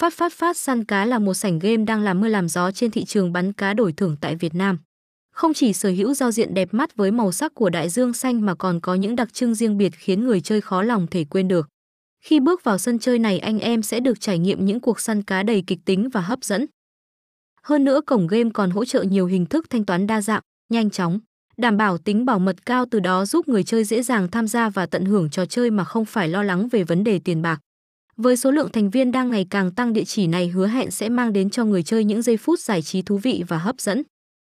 Phát phát phát săn cá là một sảnh game đang làm mưa làm gió trên thị trường bắn cá đổi thưởng tại Việt Nam. Không chỉ sở hữu giao diện đẹp mắt với màu sắc của đại dương xanh mà còn có những đặc trưng riêng biệt khiến người chơi khó lòng thể quên được. Khi bước vào sân chơi này anh em sẽ được trải nghiệm những cuộc săn cá đầy kịch tính và hấp dẫn. Hơn nữa cổng game còn hỗ trợ nhiều hình thức thanh toán đa dạng, nhanh chóng, đảm bảo tính bảo mật cao từ đó giúp người chơi dễ dàng tham gia và tận hưởng trò chơi mà không phải lo lắng về vấn đề tiền bạc. Với số lượng thành viên đang ngày càng tăng, địa chỉ này hứa hẹn sẽ mang đến cho người chơi những giây phút giải trí thú vị và hấp dẫn.